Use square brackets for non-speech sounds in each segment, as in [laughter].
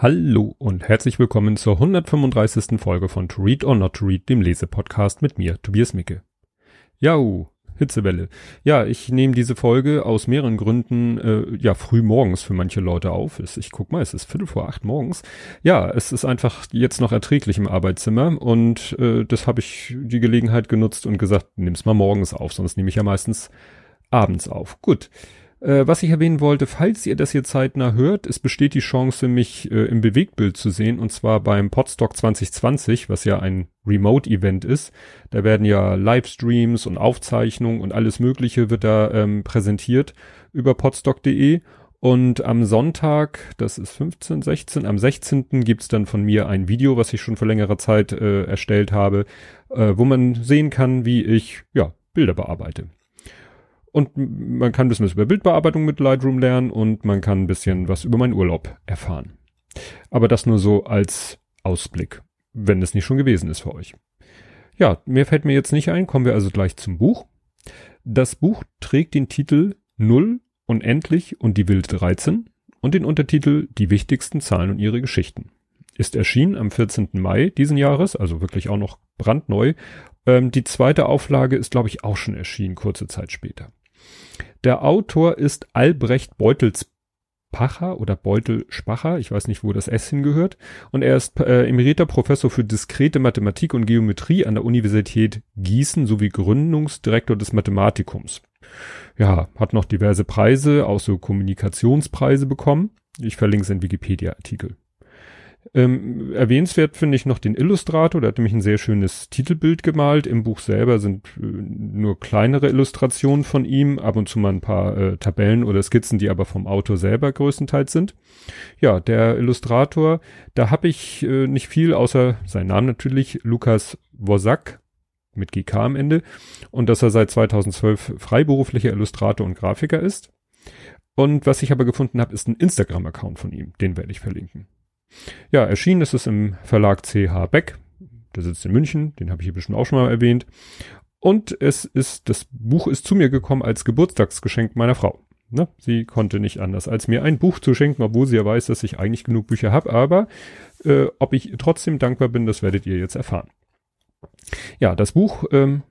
Hallo und herzlich willkommen zur 135. Folge von To Read or Not to Read, dem Lesepodcast mit mir, Tobias Micke. Jau, Hitzewelle. Ja, ich nehme diese Folge aus mehreren Gründen äh, ja früh morgens für manche Leute auf. Ich guck mal, es ist Viertel vor acht morgens. Ja, es ist einfach jetzt noch erträglich im Arbeitszimmer und äh, das habe ich die Gelegenheit genutzt und gesagt, nimm's mal morgens auf, sonst nehme ich ja meistens abends auf. Gut. Äh, was ich erwähnen wollte, falls ihr das hier zeitnah hört, es besteht die Chance, mich äh, im Bewegtbild zu sehen, und zwar beim Podstock 2020, was ja ein Remote-Event ist. Da werden ja Livestreams und Aufzeichnungen und alles Mögliche wird da ähm, präsentiert über podstock.de. Und am Sonntag, das ist 15, 16, am 16. gibt's dann von mir ein Video, was ich schon vor längerer Zeit äh, erstellt habe, äh, wo man sehen kann, wie ich ja Bilder bearbeite. Und man kann ein bisschen was über Bildbearbeitung mit Lightroom lernen und man kann ein bisschen was über meinen Urlaub erfahren. Aber das nur so als Ausblick, wenn es nicht schon gewesen ist für euch. Ja, mehr fällt mir jetzt nicht ein, kommen wir also gleich zum Buch. Das Buch trägt den Titel Null, Unendlich und die wilde 13 und den Untertitel Die wichtigsten Zahlen und ihre Geschichten. Ist erschienen am 14. Mai diesen Jahres, also wirklich auch noch brandneu. Ähm, die zweite Auflage ist, glaube ich, auch schon erschienen, kurze Zeit später. Der Autor ist Albrecht Beutelspacher oder Beutelspacher, ich weiß nicht, wo das S hingehört, und er ist äh, emeriter Professor für diskrete Mathematik und Geometrie an der Universität Gießen sowie Gründungsdirektor des Mathematikums. Ja, hat noch diverse Preise, auch so Kommunikationspreise bekommen. Ich verlinke seinen Wikipedia-Artikel. Ähm, erwähnenswert finde ich noch den Illustrator, der hat nämlich ein sehr schönes Titelbild gemalt. Im Buch selber sind äh, nur kleinere Illustrationen von ihm, ab und zu mal ein paar äh, Tabellen oder Skizzen, die aber vom Autor selber größtenteils sind. Ja, der Illustrator, da habe ich äh, nicht viel, außer sein Name natürlich, Lukas Wosak mit GK am Ende und dass er seit 2012 freiberuflicher Illustrator und Grafiker ist. Und was ich aber gefunden habe, ist ein Instagram-Account von ihm. Den werde ich verlinken. Ja, erschienen ist es im Verlag CH Beck. Der sitzt in München, den habe ich hier bestimmt auch schon mal erwähnt. Und es ist, das Buch ist zu mir gekommen als Geburtstagsgeschenk meiner Frau. Ne? Sie konnte nicht anders, als mir ein Buch zu schenken, obwohl sie ja weiß, dass ich eigentlich genug Bücher habe. Aber äh, ob ich trotzdem dankbar bin, das werdet ihr jetzt erfahren. Ja, das Buch, ähm,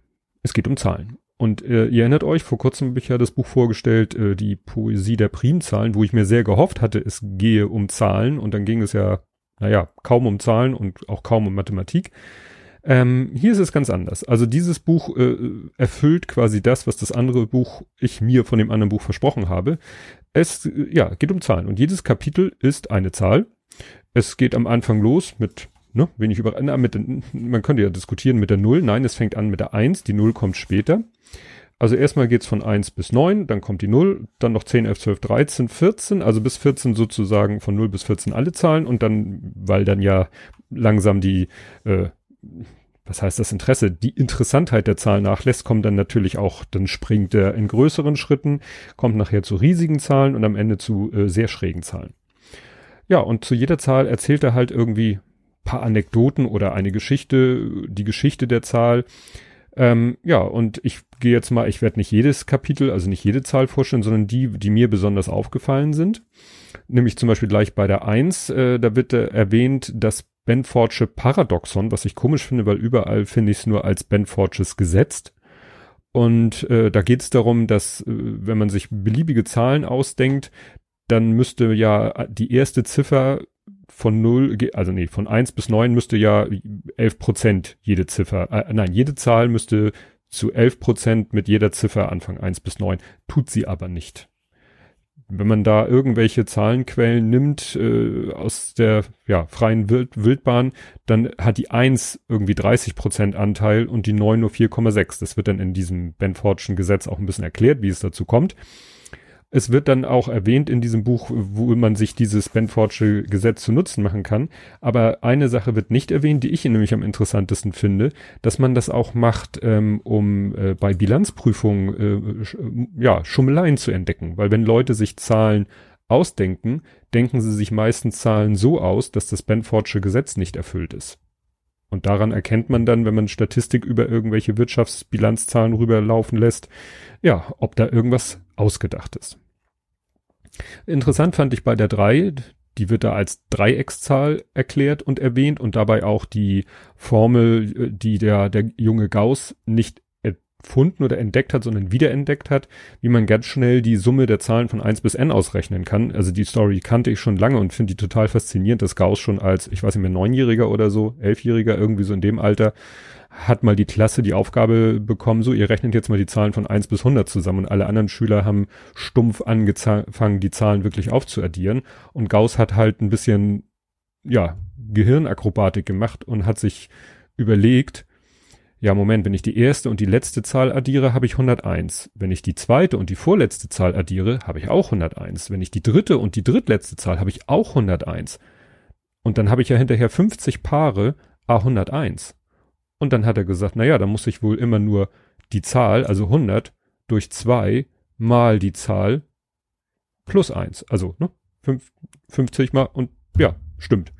es geht um Zahlen. Und äh, ihr erinnert euch, vor kurzem habe ich ja das Buch vorgestellt, äh, die Poesie der Primzahlen, wo ich mir sehr gehofft hatte, es gehe um Zahlen und dann ging es ja, naja, kaum um Zahlen und auch kaum um Mathematik. Ähm, hier ist es ganz anders. Also dieses Buch äh, erfüllt quasi das, was das andere Buch ich mir von dem anderen Buch versprochen habe. Es äh, ja geht um Zahlen und jedes Kapitel ist eine Zahl. Es geht am Anfang los mit ne, wenig über, na, mit, man könnte ja diskutieren mit der Null. Nein, es fängt an mit der Eins. Die Null kommt später. Also erstmal geht's von eins bis neun, dann kommt die null, dann noch zehn, elf, zwölf, dreizehn, vierzehn, also bis vierzehn sozusagen von null bis vierzehn alle Zahlen und dann, weil dann ja langsam die, äh, was heißt das Interesse, die Interessantheit der Zahlen nachlässt, kommt dann natürlich auch, dann springt er in größeren Schritten, kommt nachher zu riesigen Zahlen und am Ende zu äh, sehr schrägen Zahlen. Ja, und zu jeder Zahl erzählt er halt irgendwie paar Anekdoten oder eine Geschichte, die Geschichte der Zahl. Ähm, ja, und ich gehe jetzt mal, ich werde nicht jedes Kapitel, also nicht jede Zahl vorstellen, sondern die, die mir besonders aufgefallen sind. Nämlich zum Beispiel gleich bei der Eins, äh, da wird äh, erwähnt, das Benfordsche Paradoxon, was ich komisch finde, weil überall finde ich es nur als Benfordsches Gesetz. Und äh, da geht es darum, dass äh, wenn man sich beliebige Zahlen ausdenkt, dann müsste ja die erste Ziffer von null, also nee, von eins bis neun müsste ja elf Prozent jede Ziffer, äh, nein, jede Zahl müsste zu elf Prozent mit jeder Ziffer anfangen, eins bis neun, tut sie aber nicht. Wenn man da irgendwelche Zahlenquellen nimmt äh, aus der ja, freien Wild Wildbahn, dann hat die eins irgendwie 30 Prozent Anteil und die neun nur 4,6. Das wird dann in diesem Benfordschen Gesetz auch ein bisschen erklärt, wie es dazu kommt. Es wird dann auch erwähnt in diesem Buch, wo man sich dieses Benfordsche Gesetz zu Nutzen machen kann. Aber eine Sache wird nicht erwähnt, die ich nämlich am interessantesten finde, dass man das auch macht, ähm, um äh, bei Bilanzprüfungen äh, sch ja, Schummeleien zu entdecken. Weil wenn Leute sich Zahlen ausdenken, denken sie sich meistens Zahlen so aus, dass das Benfordsche Gesetz nicht erfüllt ist. Und daran erkennt man dann, wenn man Statistik über irgendwelche Wirtschaftsbilanzzahlen rüberlaufen lässt, ja, ob da irgendwas ausgedacht ist. Interessant fand ich bei der drei, die wird da als Dreieckszahl erklärt und erwähnt und dabei auch die Formel, äh, die der, der junge Gauss nicht erfunden oder entdeckt hat, sondern wiederentdeckt hat, wie man ganz schnell die Summe der Zahlen von 1 bis n ausrechnen kann. Also die Story kannte ich schon lange und finde die total faszinierend, dass Gauss schon als, ich weiß nicht mehr, Neunjähriger oder so, Elfjähriger, irgendwie so in dem Alter, hat mal die Klasse die Aufgabe bekommen, so, ihr rechnet jetzt mal die Zahlen von 1 bis 100 zusammen und alle anderen Schüler haben stumpf angefangen, die Zahlen wirklich aufzuaddieren und Gauss hat halt ein bisschen, ja, Gehirnakrobatik gemacht und hat sich überlegt, ja, Moment, wenn ich die erste und die letzte Zahl addiere, habe ich 101. Wenn ich die zweite und die vorletzte Zahl addiere, habe ich auch 101. Wenn ich die dritte und die drittletzte Zahl, habe ich auch 101. Und dann habe ich ja hinterher 50 Paare A101. Und dann hat er gesagt, na ja, dann muss ich wohl immer nur die Zahl, also 100, durch zwei mal die Zahl plus eins. Also, ne, 50 mal und ja, stimmt.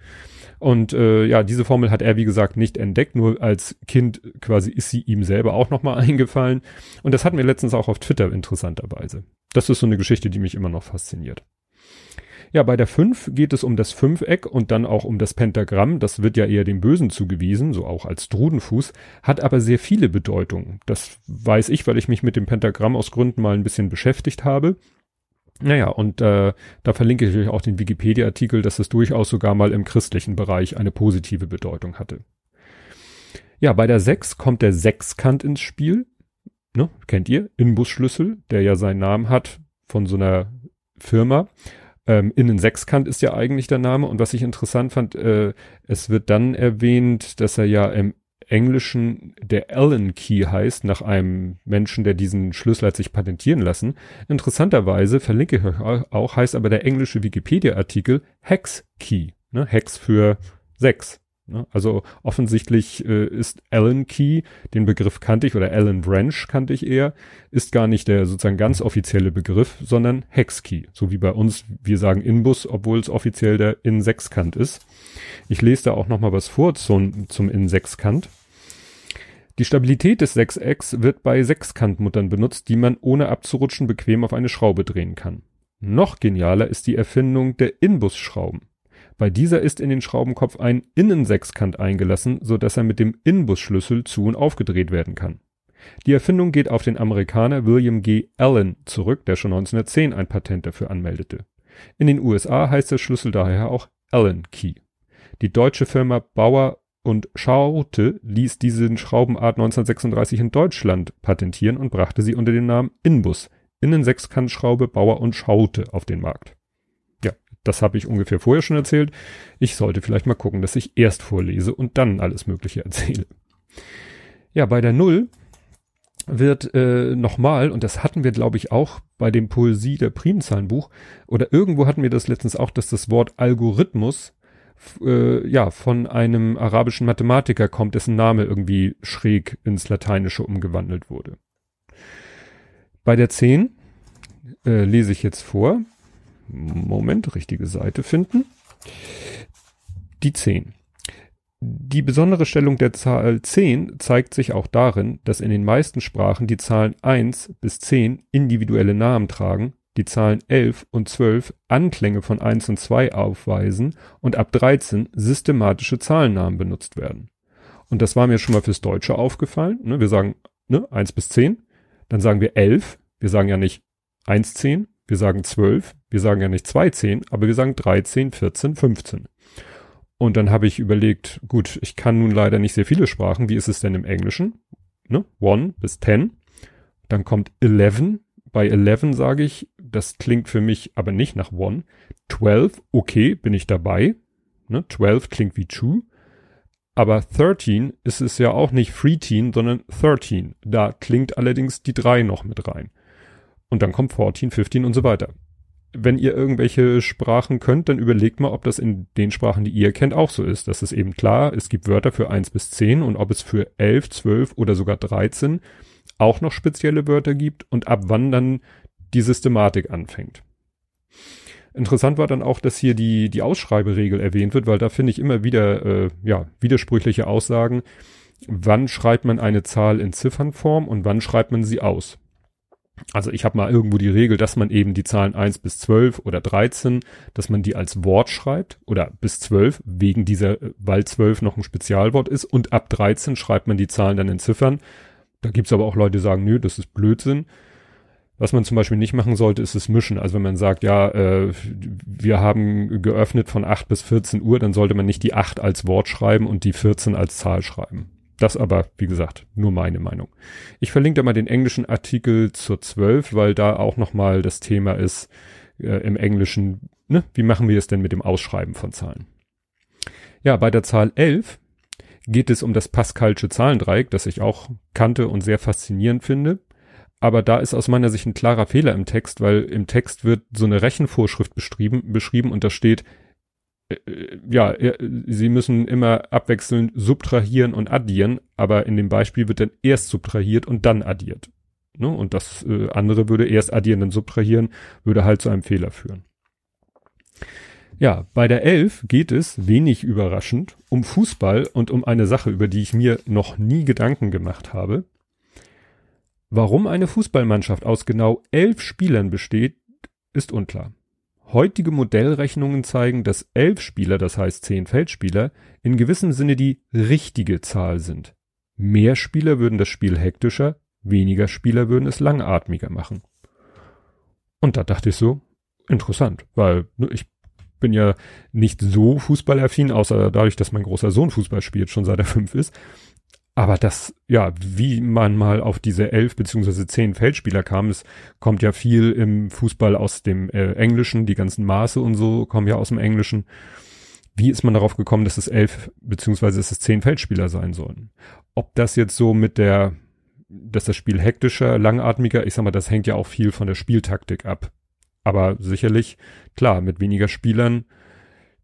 Und äh, ja, diese Formel hat er, wie gesagt, nicht entdeckt, nur als Kind quasi ist sie ihm selber auch nochmal [laughs] eingefallen. Und das hatten wir letztens auch auf Twitter interessanterweise. Das ist so eine Geschichte, die mich immer noch fasziniert. Ja, bei der 5 geht es um das Fünfeck und dann auch um das Pentagramm. Das wird ja eher dem Bösen zugewiesen, so auch als Drudenfuß, hat aber sehr viele Bedeutungen. Das weiß ich, weil ich mich mit dem Pentagramm aus Gründen mal ein bisschen beschäftigt habe. Naja, und äh, da verlinke ich euch auch den Wikipedia-Artikel, dass es durchaus sogar mal im christlichen Bereich eine positive Bedeutung hatte. Ja, bei der 6 kommt der Sechskant ins Spiel. Ne, kennt ihr? Inbusschlüssel, der ja seinen Namen hat von so einer Firma. Ähm, Innen ist ja eigentlich der Name. Und was ich interessant fand, äh, es wird dann erwähnt, dass er ja im Englischen der Allen Key heißt, nach einem Menschen, der diesen Schlüssel hat sich patentieren lassen. Interessanterweise, verlinke ich euch auch, heißt aber der englische Wikipedia-Artikel Hex Key. Ne? Hex für 6. Also offensichtlich äh, ist Allen Key, den Begriff kannte ich, oder Allen Branch kannte ich eher, ist gar nicht der sozusagen ganz offizielle Begriff, sondern Hex Key. So wie bei uns, wir sagen Inbus, obwohl es offiziell der In-Sechskant ist. Ich lese da auch nochmal was vor zum, zum In-Sechskant. Die Stabilität des Sechsecks wird bei Sechskantmuttern benutzt, die man ohne abzurutschen bequem auf eine Schraube drehen kann. Noch genialer ist die Erfindung der Inbusschrauben. Bei dieser ist in den Schraubenkopf ein Innensechskant eingelassen, so dass er mit dem Inbusschlüssel zu und aufgedreht werden kann. Die Erfindung geht auf den Amerikaner William G. Allen zurück, der schon 1910 ein Patent dafür anmeldete. In den USA heißt der Schlüssel daher auch Allen Key. Die deutsche Firma Bauer und Schaute ließ diesen Schraubenart 1936 in Deutschland patentieren und brachte sie unter dem Namen Inbus, Innensechskantschraube Bauer und Schaute auf den Markt. Das habe ich ungefähr vorher schon erzählt. Ich sollte vielleicht mal gucken, dass ich erst vorlese und dann alles Mögliche erzähle. Ja, bei der Null wird äh, nochmal, und das hatten wir, glaube ich, auch bei dem Poesie der Primzahlenbuch, oder irgendwo hatten wir das letztens auch, dass das Wort Algorithmus äh, ja von einem arabischen Mathematiker kommt, dessen Name irgendwie schräg ins Lateinische umgewandelt wurde. Bei der 10 äh, lese ich jetzt vor. Moment, richtige Seite finden. Die 10. Die besondere Stellung der Zahl 10 zeigt sich auch darin, dass in den meisten Sprachen die Zahlen 1 bis 10 individuelle Namen tragen, die Zahlen 11 und 12 Anklänge von 1 und 2 aufweisen und ab 13 systematische Zahlennamen benutzt werden. Und das war mir schon mal fürs Deutsche aufgefallen. Ne? Wir sagen ne, 1 bis 10, dann sagen wir 11, wir sagen ja nicht 1, 10, wir sagen 12, wir sagen ja nicht 2 10, aber wir sagen 13, 14, 15. Und dann habe ich überlegt, gut, ich kann nun leider nicht sehr viele Sprachen. Wie ist es denn im Englischen? Ne? 1 bis 10. Dann kommt 11. Bei 11 sage ich, das klingt für mich aber nicht nach 1. 12, okay, bin ich dabei. Ne? 12 klingt wie 2. Aber 13 ist es ja auch nicht 13, sondern 13. Da klingt allerdings die 3 noch mit rein. Und dann kommt 14, 15 und so weiter. Wenn ihr irgendwelche Sprachen könnt, dann überlegt mal, ob das in den Sprachen, die ihr kennt, auch so ist. Das ist eben klar, es gibt Wörter für 1 bis 10 und ob es für 11, 12 oder sogar 13 auch noch spezielle Wörter gibt und ab wann dann die Systematik anfängt. Interessant war dann auch, dass hier die, die Ausschreiberegel erwähnt wird, weil da finde ich immer wieder äh, ja, widersprüchliche Aussagen. Wann schreibt man eine Zahl in Ziffernform und wann schreibt man sie aus? Also ich habe mal irgendwo die Regel, dass man eben die Zahlen eins bis zwölf oder dreizehn, dass man die als Wort schreibt oder bis zwölf wegen dieser, weil zwölf noch ein Spezialwort ist und ab dreizehn schreibt man die Zahlen dann in Ziffern. Da gibt's aber auch Leute, die sagen, nö, das ist Blödsinn. Was man zum Beispiel nicht machen sollte, ist es mischen. Also wenn man sagt, ja, äh, wir haben geöffnet von 8 bis 14 Uhr, dann sollte man nicht die 8 als Wort schreiben und die 14 als Zahl schreiben. Das aber, wie gesagt, nur meine Meinung. Ich verlinke da mal den englischen Artikel zur 12, weil da auch nochmal das Thema ist äh, im Englischen, ne? wie machen wir es denn mit dem Ausschreiben von Zahlen? Ja, bei der Zahl 11 geht es um das Pascalsche Zahlendreieck, das ich auch kannte und sehr faszinierend finde. Aber da ist aus meiner Sicht ein klarer Fehler im Text, weil im Text wird so eine Rechenvorschrift beschrieben, beschrieben und da steht ja, sie müssen immer abwechselnd subtrahieren und addieren, aber in dem Beispiel wird dann erst subtrahiert und dann addiert. Ne? Und das äh, andere würde erst addieren, dann subtrahieren, würde halt zu einem Fehler führen. Ja, bei der Elf geht es, wenig überraschend, um Fußball und um eine Sache, über die ich mir noch nie Gedanken gemacht habe. Warum eine Fußballmannschaft aus genau elf Spielern besteht, ist unklar. Heutige Modellrechnungen zeigen, dass elf Spieler, das heißt zehn Feldspieler, in gewissem Sinne die richtige Zahl sind. Mehr Spieler würden das Spiel hektischer, weniger Spieler würden es langatmiger machen. Und da dachte ich so, interessant, weil ne, ich bin ja nicht so fußballaffin, außer dadurch, dass mein großer Sohn Fußball spielt, schon seit er fünf ist. Aber das, ja, wie man mal auf diese elf beziehungsweise zehn Feldspieler kam, es kommt ja viel im Fußball aus dem äh, Englischen, die ganzen Maße und so kommen ja aus dem Englischen. Wie ist man darauf gekommen, dass es elf beziehungsweise dass es zehn Feldspieler sein sollen? Ob das jetzt so mit der, dass das Spiel hektischer, langatmiger, ich sag mal, das hängt ja auch viel von der Spieltaktik ab. Aber sicherlich, klar, mit weniger Spielern,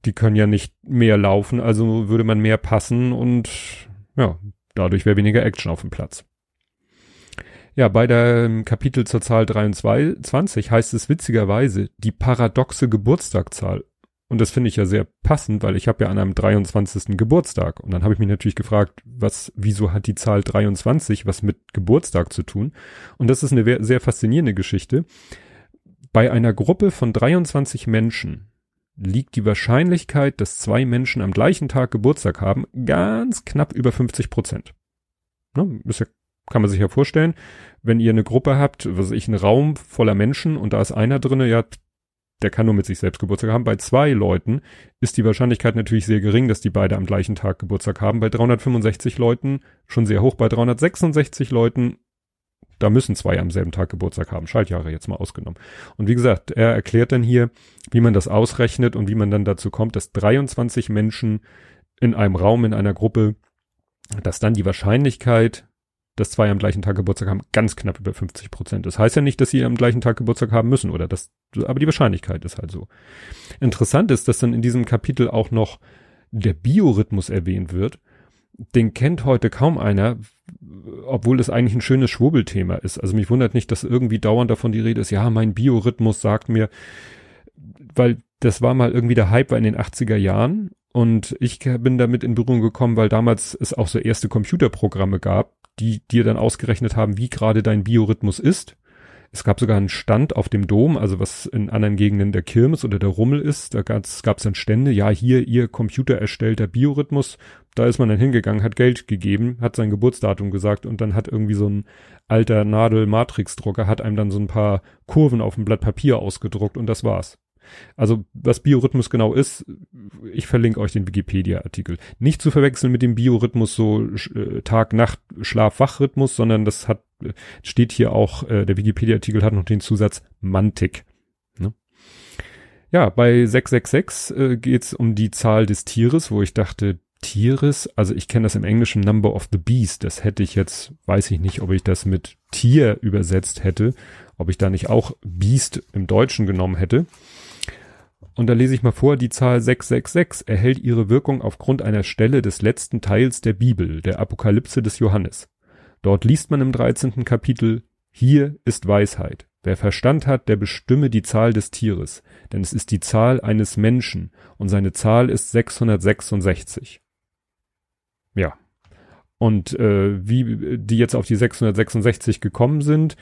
die können ja nicht mehr laufen, also würde man mehr passen und ja, Dadurch wäre weniger Action auf dem Platz. Ja, bei dem Kapitel zur Zahl 23 heißt es witzigerweise die paradoxe Geburtstagzahl. Und das finde ich ja sehr passend, weil ich habe ja an einem 23. Geburtstag. Und dann habe ich mich natürlich gefragt, was, wieso hat die Zahl 23 was mit Geburtstag zu tun? Und das ist eine sehr faszinierende Geschichte. Bei einer Gruppe von 23 Menschen liegt die Wahrscheinlichkeit, dass zwei Menschen am gleichen Tag Geburtstag haben, ganz knapp über 50 Prozent. Ne? Ja, kann man sich ja vorstellen, wenn ihr eine Gruppe habt, was weiß ich, einen Raum voller Menschen und da ist einer drinne, ja, der kann nur mit sich selbst Geburtstag haben. Bei zwei Leuten ist die Wahrscheinlichkeit natürlich sehr gering, dass die beide am gleichen Tag Geburtstag haben. Bei 365 Leuten schon sehr hoch. Bei 366 Leuten da müssen zwei am selben Tag Geburtstag haben, Schaltjahre jetzt mal ausgenommen. Und wie gesagt, er erklärt dann hier, wie man das ausrechnet und wie man dann dazu kommt, dass 23 Menschen in einem Raum, in einer Gruppe, dass dann die Wahrscheinlichkeit, dass zwei am gleichen Tag Geburtstag haben, ganz knapp über 50 Prozent. Das heißt ja nicht, dass sie am gleichen Tag Geburtstag haben müssen oder das, aber die Wahrscheinlichkeit ist halt so. Interessant ist, dass dann in diesem Kapitel auch noch der Biorhythmus erwähnt wird den kennt heute kaum einer, obwohl es eigentlich ein schönes Schwurbelthema ist. Also mich wundert nicht, dass irgendwie dauernd davon die Rede ist, ja, mein Biorhythmus sagt mir, weil das war mal irgendwie der Hype war in den 80er Jahren und ich bin damit in Berührung gekommen, weil damals es auch so erste Computerprogramme gab, die dir dann ausgerechnet haben, wie gerade dein Biorhythmus ist. Es gab sogar einen Stand auf dem Dom, also was in anderen Gegenden der Kirmes oder der Rummel ist. Da gab es dann Stände, ja, hier ihr Computer erstellter Biorhythmus. Da ist man dann hingegangen, hat Geld gegeben, hat sein Geburtsdatum gesagt und dann hat irgendwie so ein alter Nadel-Matrix-Drucker, hat einem dann so ein paar Kurven auf dem Blatt Papier ausgedruckt und das war's. Also was Biorhythmus genau ist, ich verlinke euch den Wikipedia-Artikel. Nicht zu verwechseln mit dem Biorhythmus so äh, Tag-Nacht Schlaf-Wach-Rhythmus, sondern das hat steht hier auch, äh, der Wikipedia-Artikel hat noch den Zusatz Mantik. Ne? Ja, bei 666 äh, geht es um die Zahl des Tieres, wo ich dachte, Tieres, also ich kenne das im Englischen Number of the Beast, das hätte ich jetzt, weiß ich nicht, ob ich das mit Tier übersetzt hätte, ob ich da nicht auch Beast im Deutschen genommen hätte. Und da lese ich mal vor, die Zahl 666 erhält ihre Wirkung aufgrund einer Stelle des letzten Teils der Bibel, der Apokalypse des Johannes. Dort liest man im 13. Kapitel, hier ist Weisheit. Wer Verstand hat, der bestimme die Zahl des Tieres, denn es ist die Zahl eines Menschen und seine Zahl ist 666. Ja. Und äh, wie die jetzt auf die 666 gekommen sind,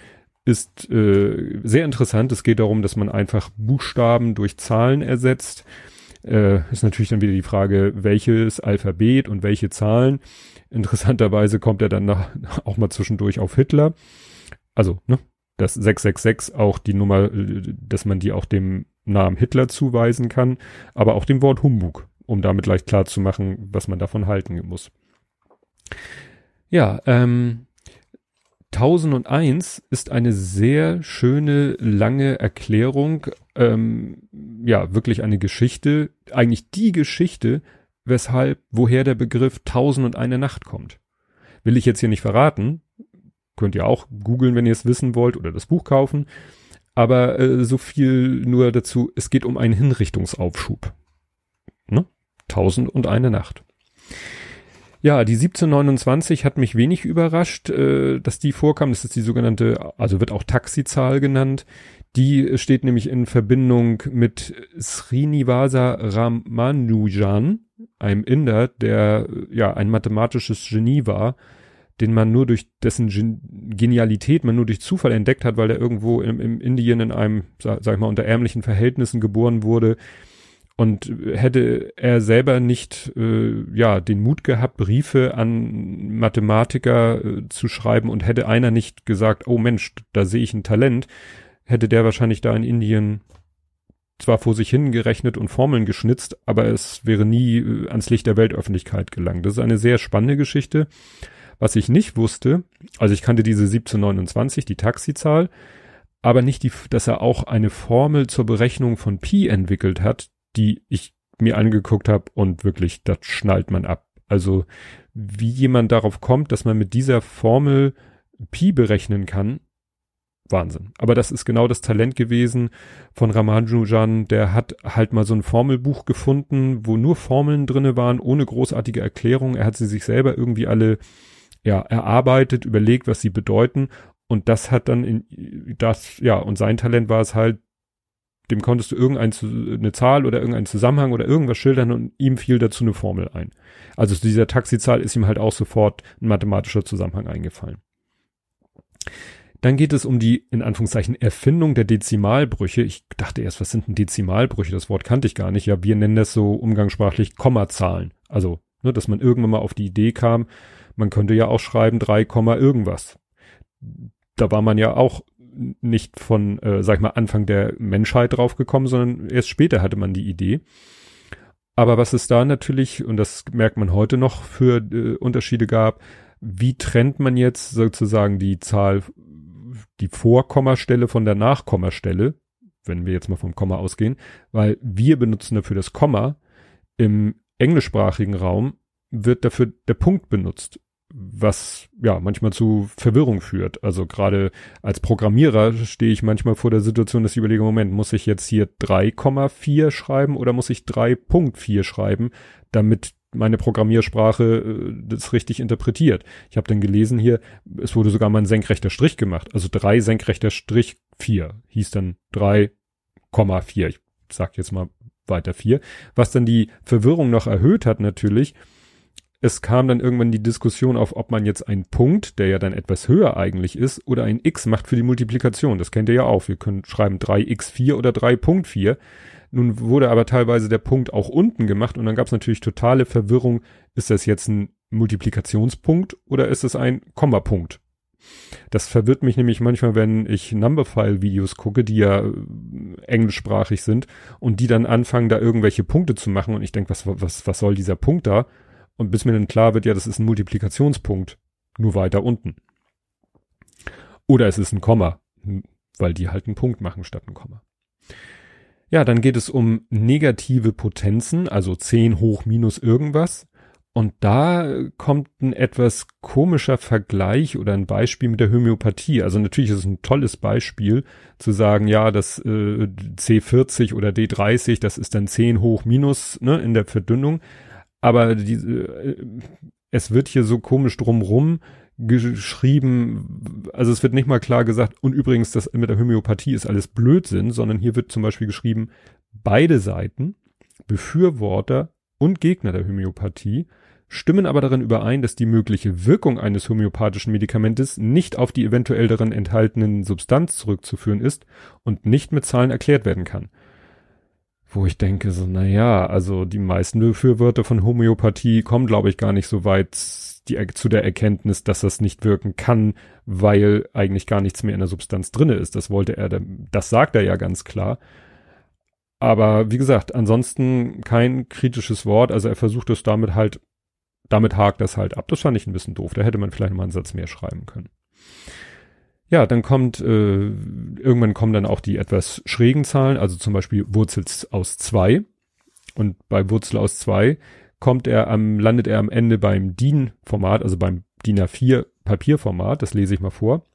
ist äh, sehr interessant. Es geht darum, dass man einfach Buchstaben durch Zahlen ersetzt. Äh, ist natürlich dann wieder die Frage, welches Alphabet und welche Zahlen. Interessanterweise kommt er dann nach, [laughs] auch mal zwischendurch auf Hitler. Also, ne, dass 666 auch die Nummer, dass man die auch dem Namen Hitler zuweisen kann, aber auch dem Wort Humbug, um damit leicht klar zu machen, was man davon halten muss. Ja, ähm, 1001 ist eine sehr schöne, lange Erklärung, ähm, ja, wirklich eine Geschichte, eigentlich die Geschichte, weshalb, woher der Begriff 1001 Nacht kommt. Will ich jetzt hier nicht verraten, könnt ihr auch googeln, wenn ihr es wissen wollt oder das Buch kaufen, aber äh, so viel nur dazu, es geht um einen Hinrichtungsaufschub. Ne? 1001 Nacht. Ja, die 1729 hat mich wenig überrascht, äh, dass die vorkam. Das ist die sogenannte, also wird auch Taxizahl genannt. Die steht nämlich in Verbindung mit Srinivasa Ramanujan, einem Inder, der ja ein mathematisches Genie war, den man nur durch dessen Genialität man nur durch Zufall entdeckt hat, weil er irgendwo im, im Indien in einem, sag, sag ich mal, unter ärmlichen Verhältnissen geboren wurde und hätte er selber nicht äh, ja den Mut gehabt, Briefe an Mathematiker äh, zu schreiben und hätte einer nicht gesagt, oh Mensch, da sehe ich ein Talent, hätte der wahrscheinlich da in Indien zwar vor sich hingerechnet und Formeln geschnitzt, aber es wäre nie äh, ans Licht der Weltöffentlichkeit gelangt. Das ist eine sehr spannende Geschichte. Was ich nicht wusste, also ich kannte diese 1729, die Taxizahl, aber nicht die, dass er auch eine Formel zur Berechnung von Pi entwickelt hat, die ich mir angeguckt habe und wirklich, das schnallt man ab. Also wie jemand darauf kommt, dass man mit dieser Formel Pi berechnen kann, Wahnsinn. Aber das ist genau das Talent gewesen von Ramanujan. Der hat halt mal so ein Formelbuch gefunden, wo nur Formeln drinne waren, ohne großartige Erklärung. Er hat sie sich selber irgendwie alle ja, erarbeitet, überlegt, was sie bedeuten. Und das hat dann in das, ja, und sein Talent war es halt, dem konntest du irgendeine Zahl oder irgendeinen Zusammenhang oder irgendwas schildern und ihm fiel dazu eine Formel ein. Also zu dieser Taxizahl ist ihm halt auch sofort ein mathematischer Zusammenhang eingefallen. Dann geht es um die, in Anführungszeichen, Erfindung der Dezimalbrüche. Ich dachte erst, was sind denn Dezimalbrüche? Das Wort kannte ich gar nicht. Ja, wir nennen das so umgangssprachlich Kommazahlen. Also, ne, dass man irgendwann mal auf die Idee kam, man könnte ja auch schreiben 3, irgendwas. Da war man ja auch nicht von, äh, sag ich mal, Anfang der Menschheit draufgekommen, sondern erst später hatte man die Idee. Aber was es da natürlich, und das merkt man heute noch, für äh, Unterschiede gab, wie trennt man jetzt sozusagen die Zahl, die Vorkommastelle von der Nachkommastelle, wenn wir jetzt mal vom Komma ausgehen, weil wir benutzen dafür das Komma, im englischsprachigen Raum wird dafür der Punkt benutzt was ja manchmal zu Verwirrung führt. Also gerade als Programmierer stehe ich manchmal vor der Situation, dass ich überlege, Moment, muss ich jetzt hier 3,4 schreiben oder muss ich 3.4 schreiben, damit meine Programmiersprache äh, das richtig interpretiert. Ich habe dann gelesen hier, es wurde sogar mal ein senkrechter Strich gemacht. Also 3 senkrechter Strich 4 hieß dann 3,4. Ich sag jetzt mal weiter 4. Was dann die Verwirrung noch erhöht hat natürlich, es kam dann irgendwann die Diskussion auf, ob man jetzt einen Punkt, der ja dann etwas höher eigentlich ist, oder ein x macht für die Multiplikation. Das kennt ihr ja auch. Wir können schreiben 3x4 oder 3.4. Nun wurde aber teilweise der Punkt auch unten gemacht und dann gab es natürlich totale Verwirrung. Ist das jetzt ein Multiplikationspunkt oder ist es ein Kommapunkt? Das verwirrt mich nämlich manchmal, wenn ich Numberphile-Videos gucke, die ja äh, englischsprachig sind und die dann anfangen, da irgendwelche Punkte zu machen und ich denke, was, was, was soll dieser Punkt da? Und bis mir dann klar wird, ja, das ist ein Multiplikationspunkt, nur weiter unten. Oder es ist ein Komma, weil die halt einen Punkt machen statt ein Komma. Ja, dann geht es um negative Potenzen, also 10 hoch minus irgendwas. Und da kommt ein etwas komischer Vergleich oder ein Beispiel mit der Homöopathie. Also natürlich ist es ein tolles Beispiel zu sagen, ja, das äh, C40 oder D30, das ist dann 10 hoch minus ne, in der Verdünnung. Aber diese, äh, es wird hier so komisch drumrum geschrieben, also es wird nicht mal klar gesagt, und übrigens, das mit der Homöopathie ist alles Blödsinn, sondern hier wird zum Beispiel geschrieben, beide Seiten, Befürworter und Gegner der Homöopathie, stimmen aber darin überein, dass die mögliche Wirkung eines homöopathischen Medikamentes nicht auf die eventuell darin enthaltenen Substanz zurückzuführen ist und nicht mit Zahlen erklärt werden kann. Wo ich denke, so, na ja, also die meisten Befürworter von Homöopathie kommen, glaube ich, gar nicht so weit die, zu der Erkenntnis, dass das nicht wirken kann, weil eigentlich gar nichts mehr in der Substanz drinne ist. Das wollte er, das sagt er ja ganz klar. Aber wie gesagt, ansonsten kein kritisches Wort. Also er versucht es damit halt, damit hakt das halt ab. Das fand ich ein bisschen doof. Da hätte man vielleicht mal einen Satz mehr schreiben können. Ja, dann kommt, äh, irgendwann kommen dann auch die etwas schrägen Zahlen, also zum Beispiel Wurzel aus zwei. Und bei Wurzel aus zwei kommt er am, landet er am Ende beim DIN-Format, also beim DIN A4 Papierformat. Das lese ich mal vor.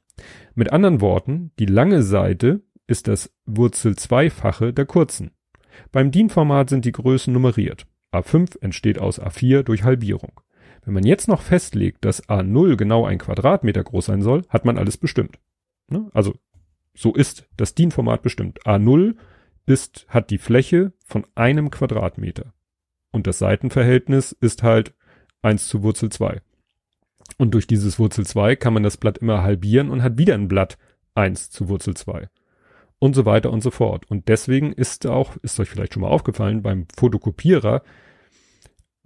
Mit anderen Worten, die lange Seite ist das Wurzel zweifache der kurzen. Beim DIN-Format sind die Größen nummeriert. A5 entsteht aus A4 durch Halbierung. Wenn man jetzt noch festlegt, dass A0 genau ein Quadratmeter groß sein soll, hat man alles bestimmt. Ne? Also so ist das DIN-Format bestimmt. A0 ist, hat die Fläche von einem Quadratmeter. Und das Seitenverhältnis ist halt 1 zu Wurzel 2. Und durch dieses Wurzel 2 kann man das Blatt immer halbieren und hat wieder ein Blatt 1 zu Wurzel 2 und so weiter und so fort. Und deswegen ist auch, ist euch vielleicht schon mal aufgefallen, beim Fotokopierer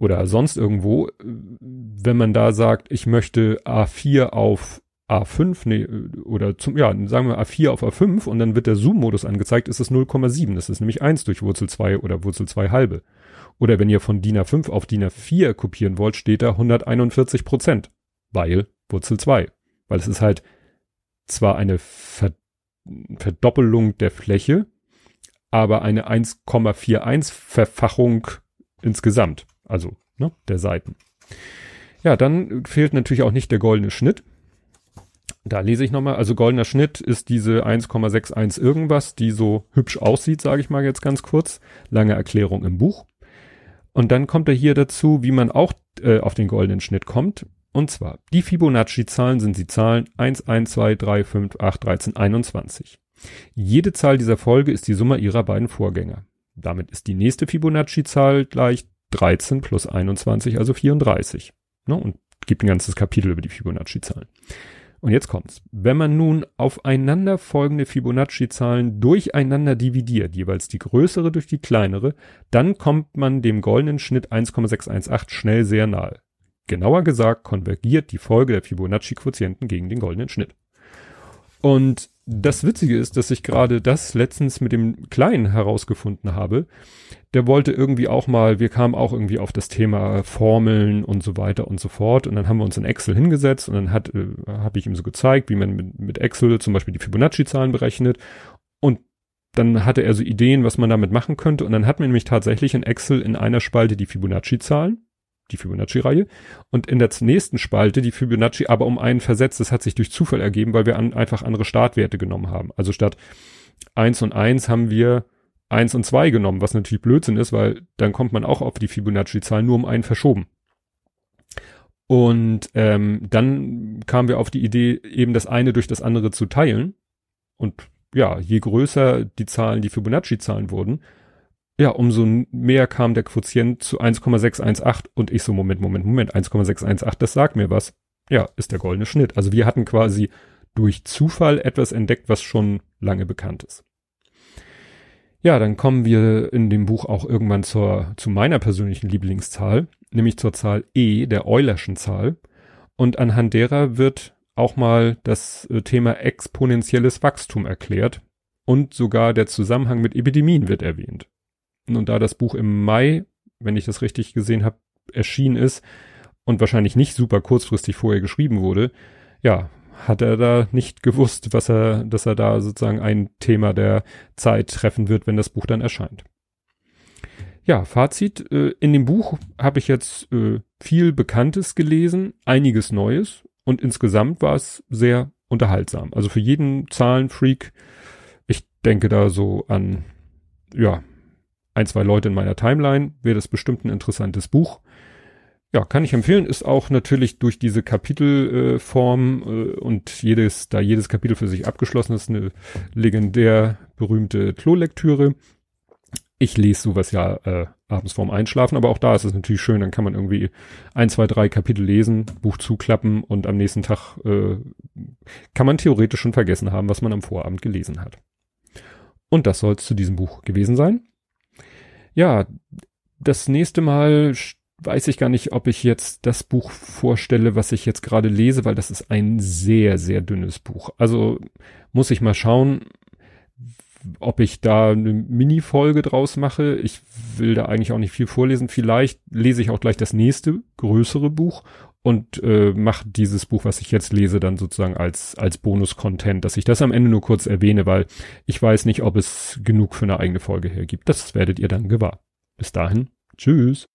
oder sonst irgendwo, wenn man da sagt, ich möchte A4 auf A5, nee, oder zum, ja, sagen wir A4 auf A5 und dann wird der Zoom-Modus angezeigt, ist es 0,7. Das ist nämlich 1 durch Wurzel 2 oder Wurzel 2 halbe. Oder wenn ihr von DIN A5 auf DIN A4 kopieren wollt, steht da 141 Prozent, weil Wurzel 2. Weil es ist halt zwar eine Ver Verdoppelung der Fläche, aber eine 1,41 Verfachung insgesamt, also ne, der Seiten. Ja, dann fehlt natürlich auch nicht der goldene Schnitt. Da lese ich nochmal, also goldener Schnitt ist diese 1,61 irgendwas, die so hübsch aussieht, sage ich mal jetzt ganz kurz. Lange Erklärung im Buch. Und dann kommt er hier dazu, wie man auch äh, auf den goldenen Schnitt kommt. Und zwar, die Fibonacci-Zahlen sind die Zahlen 1, 1, 2, 3, 5, 8, 13, 21. Jede Zahl dieser Folge ist die Summe ihrer beiden Vorgänger. Damit ist die nächste Fibonacci-Zahl gleich 13 plus 21, also 34. Ne? Und gibt ein ganzes Kapitel über die Fibonacci-Zahlen. Und jetzt kommt's. Wenn man nun aufeinanderfolgende Fibonacci-Zahlen durcheinander dividiert, jeweils die größere durch die kleinere, dann kommt man dem goldenen Schnitt 1,618 schnell sehr nahe. Genauer gesagt konvergiert die Folge der Fibonacci-Quotienten gegen den goldenen Schnitt. Und das Witzige ist, dass ich gerade das letztens mit dem Kleinen herausgefunden habe. Der wollte irgendwie auch mal, wir kamen auch irgendwie auf das Thema Formeln und so weiter und so fort. Und dann haben wir uns in Excel hingesetzt und dann hat, äh, habe ich ihm so gezeigt, wie man mit, mit Excel zum Beispiel die Fibonacci-Zahlen berechnet. Und dann hatte er so Ideen, was man damit machen könnte. Und dann hat man nämlich tatsächlich in Excel in einer Spalte die Fibonacci-Zahlen die Fibonacci-Reihe. Und in der nächsten Spalte die Fibonacci aber um einen versetzt. Das hat sich durch Zufall ergeben, weil wir an, einfach andere Startwerte genommen haben. Also statt eins und eins haben wir eins und zwei genommen, was natürlich Blödsinn ist, weil dann kommt man auch auf die Fibonacci-Zahl nur um einen verschoben. Und ähm, dann kamen wir auf die Idee, eben das eine durch das andere zu teilen. Und ja, je größer die Zahlen, die Fibonacci-Zahlen wurden, ja, umso mehr kam der Quotient zu 1,618 und ich so, Moment, Moment, Moment, 1,618, das sagt mir was. Ja, ist der goldene Schnitt. Also wir hatten quasi durch Zufall etwas entdeckt, was schon lange bekannt ist. Ja, dann kommen wir in dem Buch auch irgendwann zur, zu meiner persönlichen Lieblingszahl, nämlich zur Zahl E, der Eulerschen Zahl. Und anhand derer wird auch mal das äh, Thema exponentielles Wachstum erklärt und sogar der Zusammenhang mit Epidemien wird erwähnt. Und da das Buch im Mai, wenn ich das richtig gesehen habe, erschienen ist und wahrscheinlich nicht super kurzfristig vorher geschrieben wurde, ja, hat er da nicht gewusst, was er, dass er da sozusagen ein Thema der Zeit treffen wird, wenn das Buch dann erscheint. Ja, Fazit. Äh, in dem Buch habe ich jetzt äh, viel Bekanntes gelesen, einiges Neues und insgesamt war es sehr unterhaltsam. Also für jeden Zahlenfreak, ich denke da so an, ja, ein, zwei Leute in meiner Timeline, wäre das bestimmt ein interessantes Buch. Ja, kann ich empfehlen, ist auch natürlich durch diese Kapitelform äh, äh, und jedes, da jedes Kapitel für sich abgeschlossen ist, eine legendär berühmte Klolektüre. ich lese sowas ja äh, abends vorm Einschlafen, aber auch da ist es natürlich schön, dann kann man irgendwie ein, zwei, drei Kapitel lesen, Buch zuklappen und am nächsten Tag äh, kann man theoretisch schon vergessen haben, was man am Vorabend gelesen hat. Und das soll es zu diesem Buch gewesen sein. Ja, das nächste Mal weiß ich gar nicht, ob ich jetzt das Buch vorstelle, was ich jetzt gerade lese, weil das ist ein sehr, sehr dünnes Buch. Also muss ich mal schauen, ob ich da eine Mini-Folge draus mache. Ich will da eigentlich auch nicht viel vorlesen. Vielleicht lese ich auch gleich das nächste größere Buch und äh, mache dieses Buch, was ich jetzt lese, dann sozusagen als als Bonus-Content, dass ich das am Ende nur kurz erwähne, weil ich weiß nicht, ob es genug für eine eigene Folge hergibt. Das werdet ihr dann gewahr. Bis dahin, tschüss.